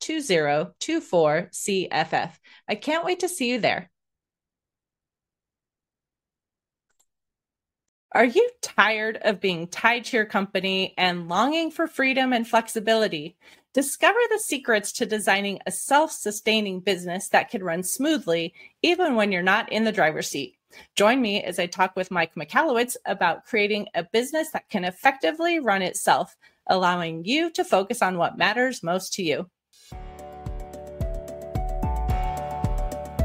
2024 CFF. I can't wait to see you there. Are you tired of being tied to your company and longing for freedom and flexibility? Discover the secrets to designing a self sustaining business that can run smoothly even when you're not in the driver's seat. Join me as I talk with Mike Michalowicz about creating a business that can effectively run itself, allowing you to focus on what matters most to you.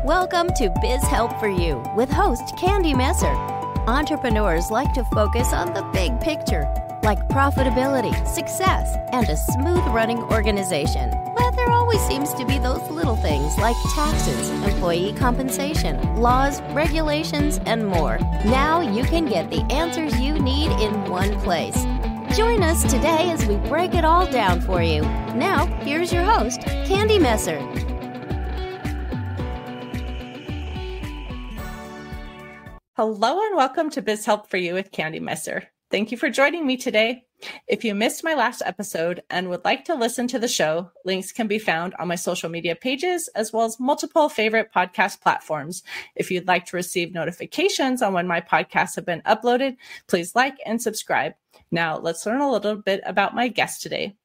Welcome to Biz Help for You with host Candy Messer. Entrepreneurs like to focus on the big picture, like profitability, success, and a smooth running organization. But there always seems to be those little things like taxes, employee compensation, laws, regulations, and more. Now you can get the answers you need in one place. Join us today as we break it all down for you. Now, here's your host, Candy Messer. Hello and welcome to Biz Help for You with Candy Messer. Thank you for joining me today. If you missed my last episode and would like to listen to the show, links can be found on my social media pages as well as multiple favorite podcast platforms. If you'd like to receive notifications on when my podcasts have been uploaded, please like and subscribe. Now, let's learn a little bit about my guest today.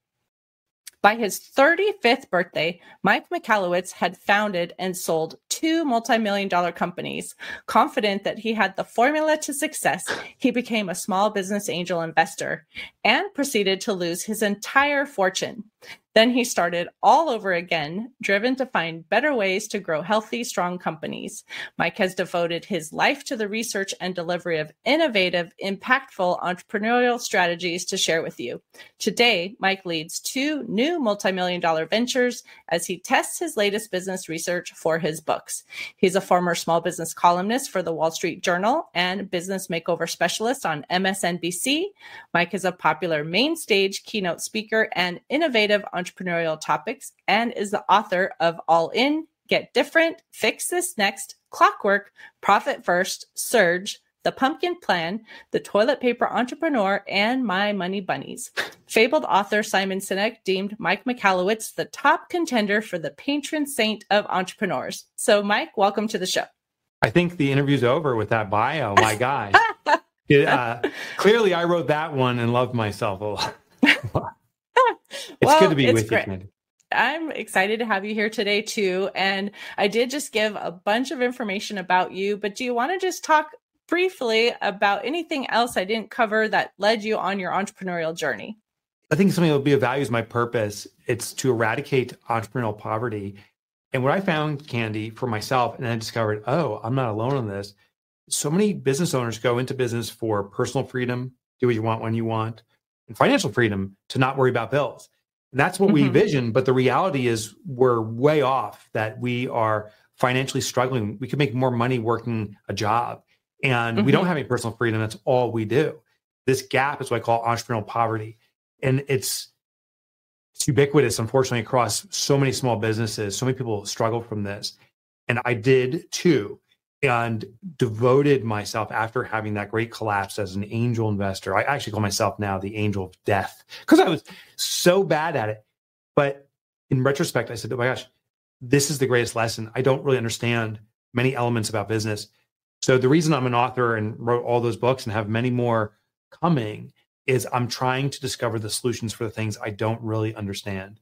By his 35th birthday, Mike Michalowicz had founded and sold two multi-million dollar companies. Confident that he had the formula to success, he became a small business angel investor and proceeded to lose his entire fortune. Then he started all over again, driven to find better ways to grow healthy, strong companies. Mike has devoted his life to the research and delivery of innovative, impactful entrepreneurial strategies to share with you. Today, Mike leads two new multi-million dollar ventures as he tests his latest business research for his books. He's a former small business columnist for the Wall Street Journal and business makeover specialist on MSNBC. Mike is a popular main stage keynote speaker and innovative entrepreneur entrepreneurial topics and is the author of All In, Get Different, Fix This Next, Clockwork, Profit First, Surge, The Pumpkin Plan, The Toilet Paper Entrepreneur, and My Money Bunnies. Fabled author Simon Sinek deemed Mike Michalowicz the top contender for the patron saint of entrepreneurs. So, Mike, welcome to the show. I think the interview's over with that bio. My guy. it, uh, clearly, I wrote that one and loved myself a lot. it's well, good to be with great. you, Candy. I'm excited to have you here today too. And I did just give a bunch of information about you, but do you want to just talk briefly about anything else I didn't cover that led you on your entrepreneurial journey? I think something that will be of value is my purpose. It's to eradicate entrepreneurial poverty. And what I found, Candy, for myself, and I discovered, oh, I'm not alone on this. So many business owners go into business for personal freedom, do what you want when you want, and financial freedom to not worry about bills. And that's what mm-hmm. we vision. But the reality is we're way off that we are financially struggling. We could make more money working a job and mm-hmm. we don't mm-hmm. have any personal freedom. That's all we do. This gap is what I call entrepreneurial poverty. And it's, it's ubiquitous, unfortunately, across so many small businesses. So many people struggle from this. And I did too and devoted myself after having that great collapse as an angel investor. I actually call myself now the angel of death because I was so bad at it. But in retrospect, I said, oh my gosh, this is the greatest lesson. I don't really understand many elements about business. So the reason I'm an author and wrote all those books and have many more coming is I'm trying to discover the solutions for the things I don't really understand.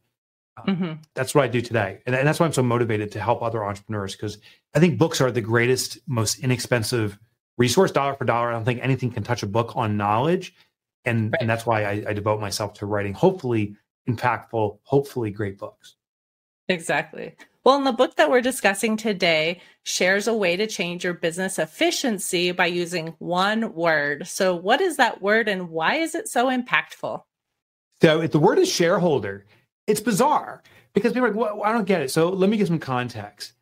Mm-hmm. That's what I do today. And, and that's why I'm so motivated to help other entrepreneurs because I think books are the greatest, most inexpensive resource dollar for dollar. I don't think anything can touch a book on knowledge. And, right. and that's why I, I devote myself to writing, hopefully impactful, hopefully great books. Exactly. Well, in the book that we're discussing today shares a way to change your business efficiency by using one word. So, what is that word and why is it so impactful? So, if the word is shareholder, it's bizarre because people are like, well, I don't get it. So, let me give some context.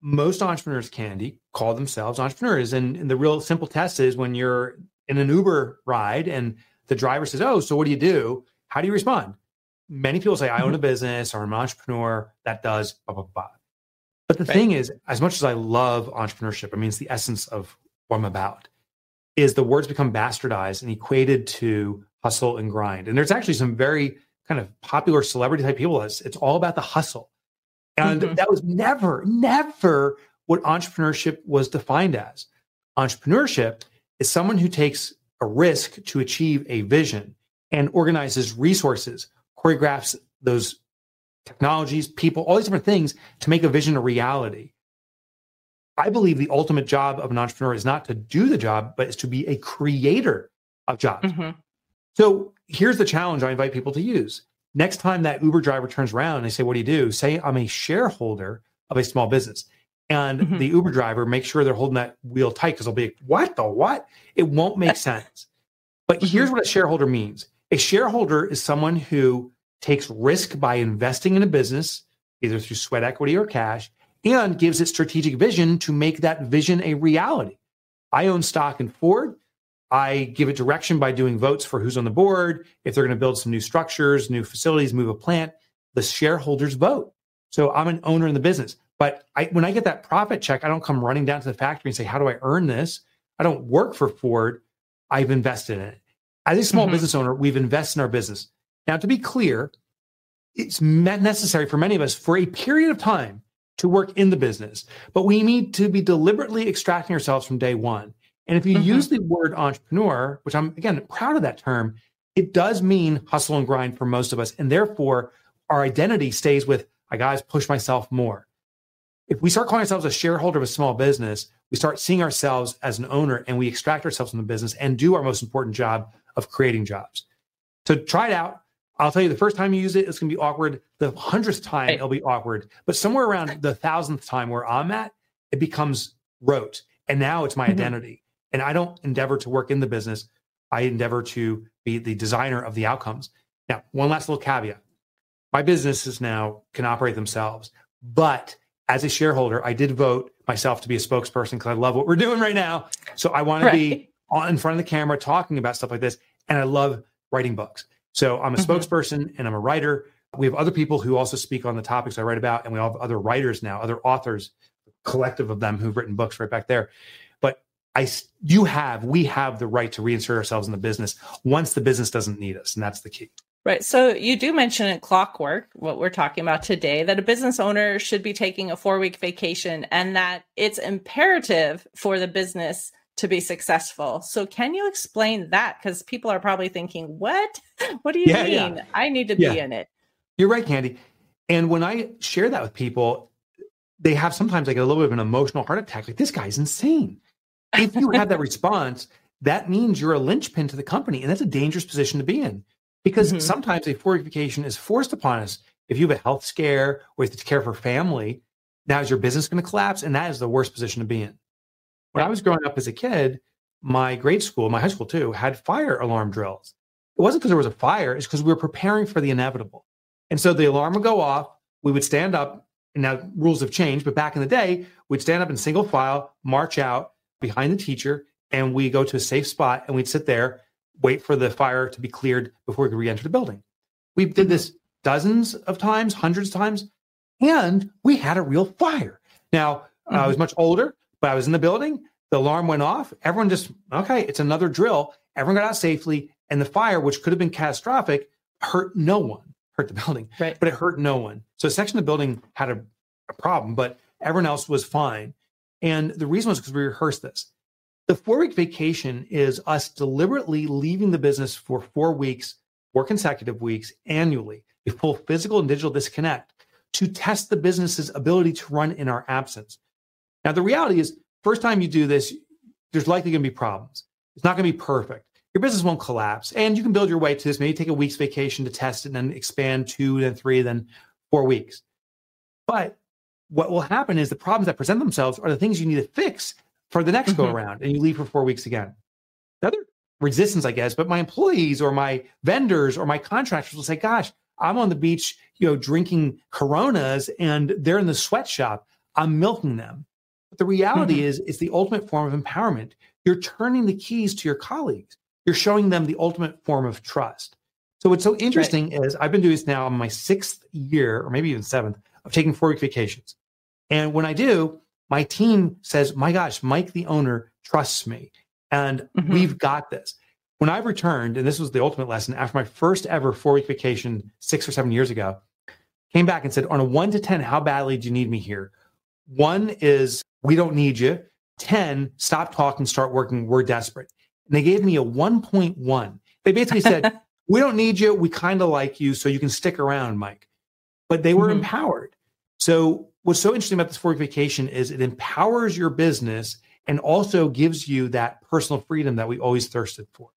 Most entrepreneurs, Candy, call themselves entrepreneurs. And, and the real simple test is when you're in an Uber ride and the driver says, Oh, so what do you do? How do you respond? many people say, I own a mm-hmm. business or I'm an entrepreneur that does blah, blah, blah. But the right. thing is, as much as I love entrepreneurship, I mean, it's the essence of what I'm about, is the words become bastardized and equated to hustle and grind. And there's actually some very kind of popular celebrity type people. It's, it's all about the hustle. And mm-hmm. that was never, never what entrepreneurship was defined as. Entrepreneurship is someone who takes a risk to achieve a vision and organizes resources choreographs those technologies, people, all these different things to make a vision a reality. I believe the ultimate job of an entrepreneur is not to do the job, but is to be a creator of jobs. Mm-hmm. So here's the challenge I invite people to use. Next time that Uber driver turns around and they say, What do you do? Say, I'm a shareholder of a small business. And mm-hmm. the Uber driver, make sure they're holding that wheel tight because they'll be like, What the what? It won't make sense. But mm-hmm. here's what a shareholder means a shareholder is someone who takes risk by investing in a business, either through sweat equity or cash, and gives it strategic vision to make that vision a reality. I own stock in Ford. I give it direction by doing votes for who's on the board, if they're going to build some new structures, new facilities, move a plant. The shareholders vote. So I'm an owner in the business. But I, when I get that profit check, I don't come running down to the factory and say, How do I earn this? I don't work for Ford. I've invested in it. As a small mm-hmm. business owner, we've invested in our business. Now, to be clear, it's necessary for many of us for a period of time to work in the business, but we need to be deliberately extracting ourselves from day one. And if you mm-hmm. use the word entrepreneur, which I'm again proud of that term, it does mean hustle and grind for most of us. And therefore, our identity stays with, I guys push myself more. If we start calling ourselves a shareholder of a small business, we start seeing ourselves as an owner and we extract ourselves from the business and do our most important job of creating jobs. So try it out. I'll tell you, the first time you use it, it's going to be awkward. The hundredth time, it'll be awkward. But somewhere around the thousandth time where I'm at, it becomes rote. And now it's my mm-hmm. identity. And I don't endeavor to work in the business. I endeavor to be the designer of the outcomes. Now, one last little caveat. My businesses now can operate themselves. But as a shareholder, I did vote myself to be a spokesperson because I love what we're doing right now. So I want right. to be on, in front of the camera talking about stuff like this. And I love writing books. So I'm a mm-hmm. spokesperson and I'm a writer. We have other people who also speak on the topics I write about, and we all have other writers now, other authors, collective of them who've written books right back there. I, you have, we have the right to reinsert ourselves in the business once the business doesn't need us, and that's the key. Right. So you do mention in clockwork, what we're talking about today, that a business owner should be taking a four week vacation and that it's imperative for the business to be successful. So can you explain that? Because people are probably thinking, what? What do you yeah, mean? Yeah. I need to yeah. be in it. You're right, Candy. And when I share that with people, they have sometimes like a little bit of an emotional heart attack. Like, this guy's insane. If you have that response, that means you're a linchpin to the company. And that's a dangerous position to be in because mm-hmm. sometimes a fortification is forced upon us. If you have a health scare or you have to care for family, now is your business going to collapse? And that is the worst position to be in. When I was growing up as a kid, my grade school, my high school too, had fire alarm drills. It wasn't because there was a fire, it's because we were preparing for the inevitable. And so the alarm would go off, we would stand up, and now rules have changed, but back in the day, we'd stand up in single file, march out behind the teacher, and we go to a safe spot and we'd sit there, wait for the fire to be cleared before we could re-enter the building. We did this dozens of times, hundreds of times, and we had a real fire. Now, mm-hmm. I was much older, but I was in the building, the alarm went off. Everyone just, okay, it's another drill. Everyone got out safely. And the fire, which could have been catastrophic, hurt no one, hurt the building, right. but it hurt no one. So a section of the building had a, a problem, but everyone else was fine. And the reason was because we rehearsed this. The four week vacation is us deliberately leaving the business for four weeks, four consecutive weeks annually. a full physical and digital disconnect to test the business's ability to run in our absence. Now, the reality is, first time you do this, there's likely going to be problems. It's not going to be perfect. Your business won't collapse. And you can build your way to this. Maybe take a week's vacation to test it and then expand two, then three, then four weeks. But what will happen is the problems that present themselves are the things you need to fix for the next mm-hmm. go around, and you leave for four weeks again. The other resistance, I guess, but my employees or my vendors or my contractors will say, gosh, I'm on the beach, you know, drinking Coronas and they're in the sweatshop. I'm milking them. But the reality mm-hmm. is, it's the ultimate form of empowerment. You're turning the keys to your colleagues. You're showing them the ultimate form of trust. So what's so interesting right. is I've been doing this now in my sixth year, or maybe even seventh, of taking four week vacations. And when I do, my team says, My gosh, Mike, the owner, trusts me. And mm-hmm. we've got this. When I returned, and this was the ultimate lesson, after my first ever four week vacation six or seven years ago, came back and said, On a one to 10, how badly do you need me here? One is, We don't need you. 10, stop talking, start working. We're desperate. And they gave me a 1.1. They basically said, We don't need you. We kind of like you. So you can stick around, Mike. But they were mm-hmm. empowered. So what's so interesting about this vacation is it empowers your business and also gives you that personal freedom that we always thirsted for.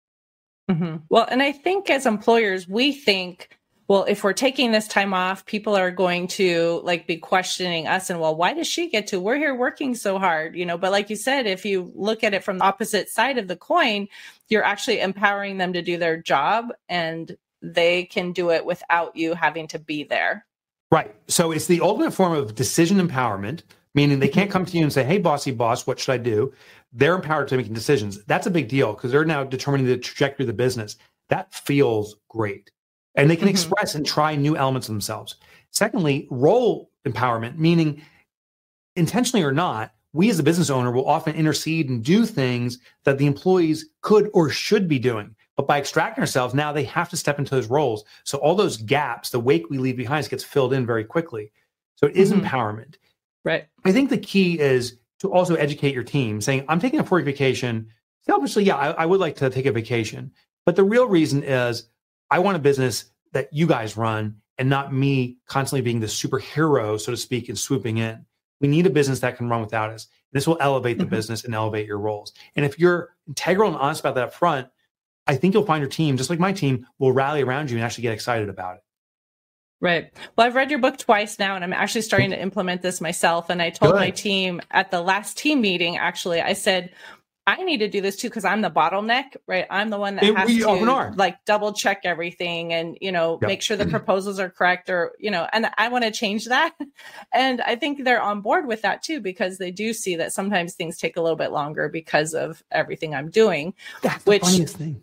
Mm-hmm. Well, and I think as employers, we think well, if we're taking this time off, people are going to like be questioning us and well, why does she get to? We're here working so hard, you know. But like you said, if you look at it from the opposite side of the coin, you're actually empowering them to do their job and they can do it without you having to be there. Right. So it's the ultimate form of decision empowerment, meaning they can't come to you and say, Hey, bossy boss, what should I do? They're empowered to making decisions. That's a big deal because they're now determining the trajectory of the business. That feels great and they can mm-hmm. express and try new elements of themselves. Secondly, role empowerment, meaning intentionally or not, we as a business owner will often intercede and do things that the employees could or should be doing. But by extracting ourselves, now they have to step into those roles. So all those gaps, the wake we leave behind gets filled in very quickly. So it is mm-hmm. empowerment. Right. I think the key is to also educate your team, saying, I'm taking a four week vacation. Selfishly, yeah, I, I would like to take a vacation. But the real reason is I want a business that you guys run and not me constantly being the superhero, so to speak, and swooping in. We need a business that can run without us. This will elevate the mm-hmm. business and elevate your roles. And if you're integral and honest about that front, I think you'll find your team, just like my team, will rally around you and actually get excited about it. Right. Well, I've read your book twice now, and I'm actually starting to implement this myself. And I told Good. my team at the last team meeting, actually, I said, I need to do this too because I'm the bottleneck, right? I'm the one that has we to like double check everything and you know yep. make sure the proposals are correct or you know, and I want to change that. And I think they're on board with that too because they do see that sometimes things take a little bit longer because of everything I'm doing. That's which, the funniest thing.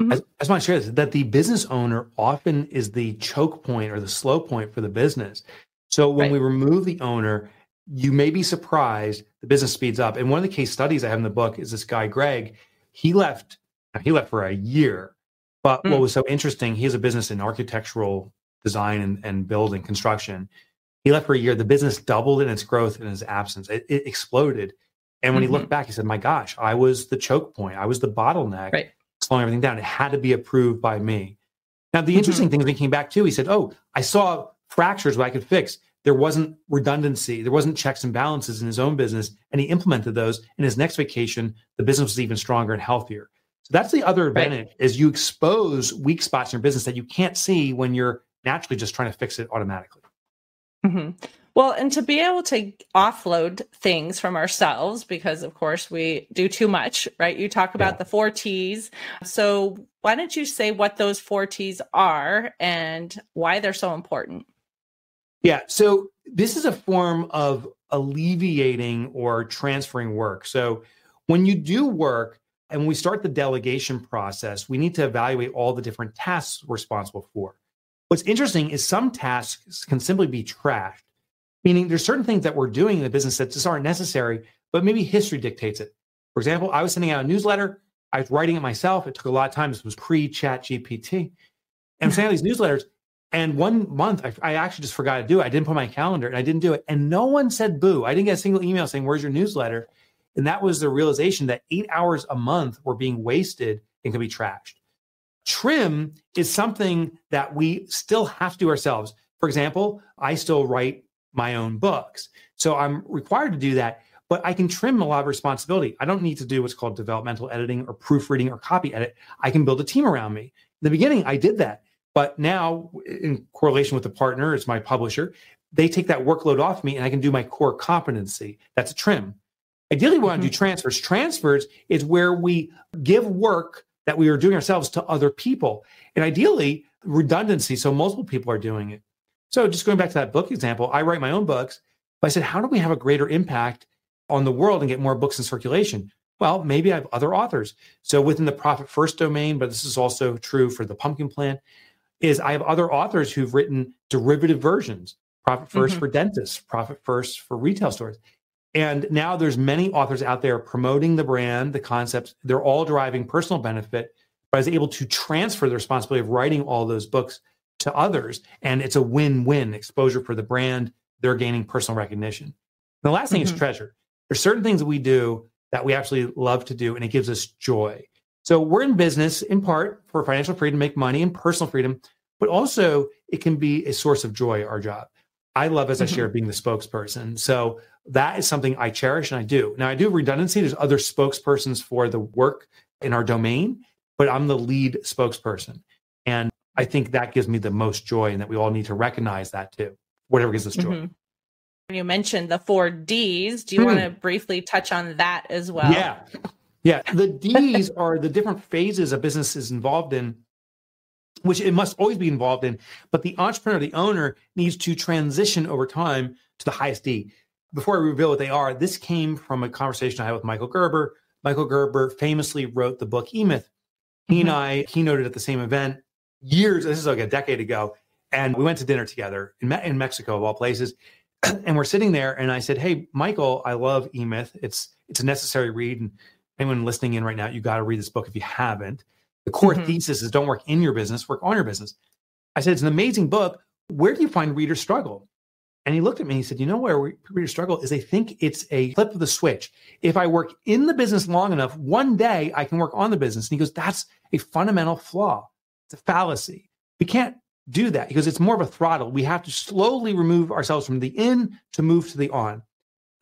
Mm-hmm. I, I just want to share this that the business owner often is the choke point or the slow point for the business. So when right. we remove the owner, you may be surprised the business speeds up. And one of the case studies I have in the book is this guy, Greg. He left, he left for a year. But mm. what was so interesting, he has a business in architectural design and, and building construction. He left for a year. The business doubled in its growth in his absence. It, it exploded. And when mm-hmm. he looked back, he said, My gosh, I was the choke point. I was the bottleneck, right. Slowing everything down. It had to be approved by me. Now, the mm-hmm. interesting thing is, he came back too, he said, Oh, I saw fractures what I could fix there wasn't redundancy, there wasn't checks and balances in his own business, and he implemented those. In his next vacation, the business was even stronger and healthier. So that's the other advantage right. is you expose weak spots in your business that you can't see when you're naturally just trying to fix it automatically. Mm-hmm. Well, and to be able to offload things from ourselves, because of course we do too much, right? You talk about yeah. the four T's. So why don't you say what those four T's are and why they're so important? Yeah. So this is a form of alleviating or transferring work. So when you do work and when we start the delegation process, we need to evaluate all the different tasks we're responsible for. What's interesting is some tasks can simply be trashed, meaning there's certain things that we're doing in the business that just aren't necessary, but maybe history dictates it. For example, I was sending out a newsletter. I was writing it myself. It took a lot of time. This was pre ChatGPT. And I'm sending these newsletters. And one month, I, I, actually just forgot to do it. I didn't put my calendar and I didn't do it. And no one said boo. I didn't get a single email saying, Where's your newsletter? And that was the realization that eight hours a month were being wasted and could be trashed. Trim is something that we still have to do ourselves. For example, I still write my own books. So I'm required to do that, but I can trim a lot of responsibility. I don't need to do what's called developmental editing or proofreading or copy edit. I can build a team around me. In the beginning, I did that. But now, in correlation with the partner, it's my publisher, they take that workload off me and I can do my core competency. That's a trim. Ideally, we want to do mm-hmm. transfers. Transfers is where we give work that we are doing ourselves to other people. And ideally, redundancy, so multiple people are doing it. So just going back to that book example, I write my own books, but I said, how do we have a greater impact on the world and get more books in circulation? Well, maybe I have other authors. So within the profit first domain, but this is also true for the pumpkin plan, is I have other authors who've written derivative versions, profit 1st mm-hmm. for dentists, profit first for retail stores. And now there's many authors out there promoting the brand, the concepts. They're all deriving personal benefit, but I was able to transfer the responsibility of writing all those books to others. And it's a win-win exposure for the brand. They're gaining personal recognition. And the last thing mm-hmm. is treasure. There's certain things that we do that we actually love to do, and it gives us joy. So we're in business in part for financial freedom, make money and personal freedom, but also it can be a source of joy, our job. I love, as mm-hmm. I shared, being the spokesperson. So that is something I cherish and I do. Now I do redundancy. There's other spokespersons for the work in our domain, but I'm the lead spokesperson. And I think that gives me the most joy and that we all need to recognize that too. Whatever gives us joy. Mm-hmm. You mentioned the four D's. Do you mm-hmm. want to briefly touch on that as well? Yeah. Yeah. The D's are the different phases a business is involved in which it must always be involved in. But the entrepreneur, the owner, needs to transition over time to the highest D. Before I reveal what they are, this came from a conversation I had with Michael Gerber. Michael Gerber famously wrote the book E Myth. He and mm-hmm. I keynoted at the same event years, this is like a decade ago. And we went to dinner together in, Me- in Mexico, of all places. and we're sitting there, and I said, Hey, Michael, I love E Myth. It's, it's a necessary read. And anyone listening in right now, you got to read this book if you haven't. The core mm-hmm. thesis is don't work in your business, work on your business. I said, it's an amazing book. Where do you find readers struggle? And he looked at me and he said, You know where readers struggle is they think it's a flip of the switch. If I work in the business long enough, one day I can work on the business. And he goes, That's a fundamental flaw. It's a fallacy. We can't do that because it's more of a throttle. We have to slowly remove ourselves from the in to move to the on. And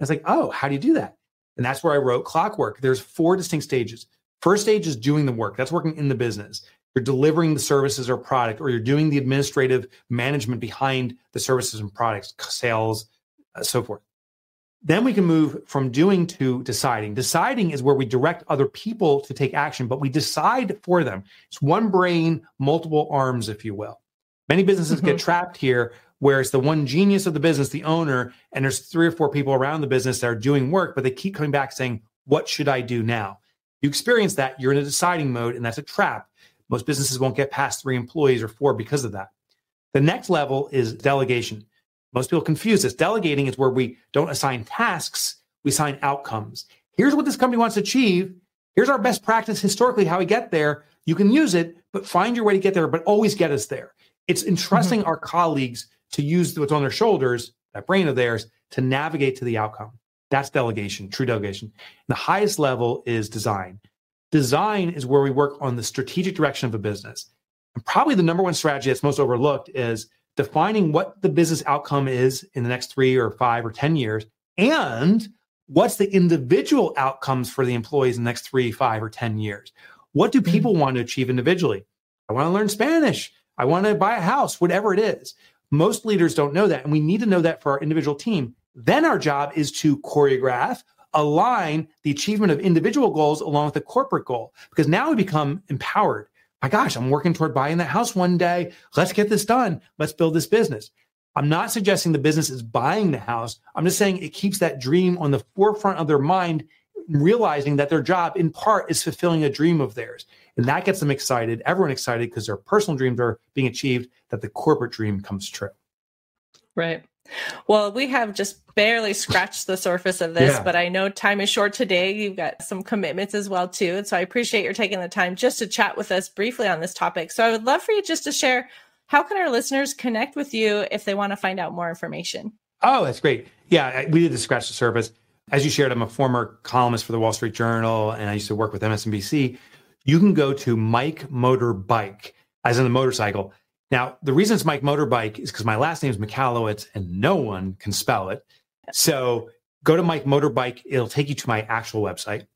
it's like, Oh, how do you do that? And that's where I wrote Clockwork. There's four distinct stages. First stage is doing the work. That's working in the business. You're delivering the services or product, or you're doing the administrative management behind the services and products, sales, uh, so forth. Then we can move from doing to deciding. Deciding is where we direct other people to take action, but we decide for them. It's one brain, multiple arms, if you will. Many businesses mm-hmm. get trapped here where it's the one genius of the business, the owner, and there's three or four people around the business that are doing work, but they keep coming back saying, What should I do now? You experience that, you're in a deciding mode, and that's a trap. Most businesses won't get past three employees or four because of that. The next level is delegation. Most people confuse this. Delegating is where we don't assign tasks, we assign outcomes. Here's what this company wants to achieve. Here's our best practice historically, how we get there. You can use it, but find your way to get there, but always get us there. It's entrusting mm-hmm. our colleagues to use what's on their shoulders, that brain of theirs, to navigate to the outcome. That's delegation, true delegation. And the highest level is design. Design is where we work on the strategic direction of a business. And probably the number one strategy that's most overlooked is defining what the business outcome is in the next three or five or 10 years and what's the individual outcomes for the employees in the next three, five, or 10 years. What do people mm-hmm. want to achieve individually? I want to learn Spanish. I want to buy a house, whatever it is. Most leaders don't know that. And we need to know that for our individual team. Then our job is to choreograph, align the achievement of individual goals along with the corporate goal, because now we become empowered. My gosh, I'm working toward buying that house one day. Let's get this done. Let's build this business. I'm not suggesting the business is buying the house. I'm just saying it keeps that dream on the forefront of their mind, realizing that their job in part is fulfilling a dream of theirs. And that gets them excited, everyone excited because their personal dreams are being achieved, that the corporate dream comes true. Right. Well, we have just barely scratched the surface of this, yeah. but I know time is short today. You've got some commitments as well too, and so I appreciate your taking the time just to chat with us briefly on this topic. So I would love for you just to share how can our listeners connect with you if they want to find out more information. Oh, that's great. Yeah, we did the scratch the surface. As you shared, I'm a former columnist for the Wall Street Journal, and I used to work with MSNBC. you can go to Mike Motorbike, as in the motorcycle. Now, the reason it's Mike Motorbike is because my last name is Michalowicz and no one can spell it. So go to Mike Motorbike. It'll take you to my actual website.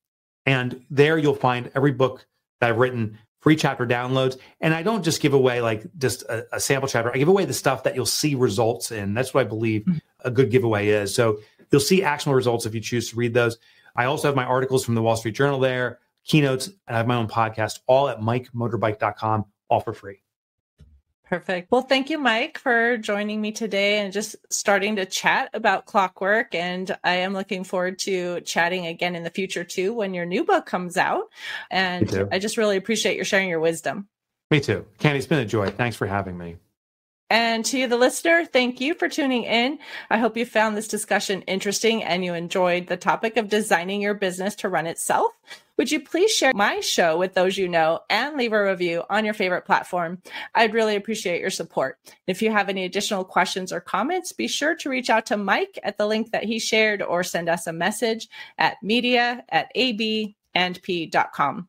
And there you'll find every book that I've written, free chapter downloads. And I don't just give away like just a, a sample chapter. I give away the stuff that you'll see results in. That's what I believe mm-hmm. a good giveaway is. So you'll see actionable results if you choose to read those. I also have my articles from the Wall Street Journal there, keynotes, and I have my own podcast, all at mikemotorbike.com, all for free. Perfect. Well, thank you, Mike, for joining me today and just starting to chat about clockwork. And I am looking forward to chatting again in the future too when your new book comes out. And I just really appreciate your sharing your wisdom. Me too. Candy, it's been a joy. Thanks for having me. And to the listener, thank you for tuning in. I hope you found this discussion interesting and you enjoyed the topic of designing your business to run itself. Would you please share my show with those you know and leave a review on your favorite platform? I'd really appreciate your support. If you have any additional questions or comments, be sure to reach out to Mike at the link that he shared or send us a message at media at abandp.com.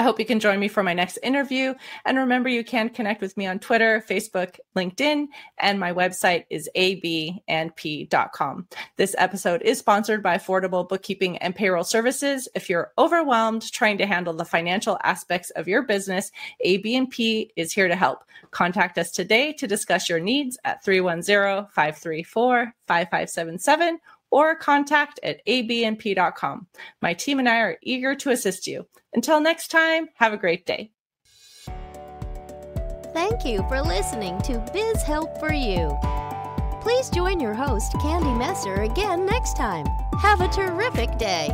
I hope you can join me for my next interview. And remember, you can connect with me on Twitter, Facebook, LinkedIn, and my website is abandp.com. This episode is sponsored by Affordable Bookkeeping and Payroll Services. If you're overwhelmed trying to handle the financial aspects of your business, ABNP is here to help. Contact us today to discuss your needs at 310 534 5577 or contact at abnp.com. My team and I are eager to assist you. Until next time, have a great day. Thank you for listening to Biz Help for You. Please join your host, Candy Messer, again next time. Have a terrific day.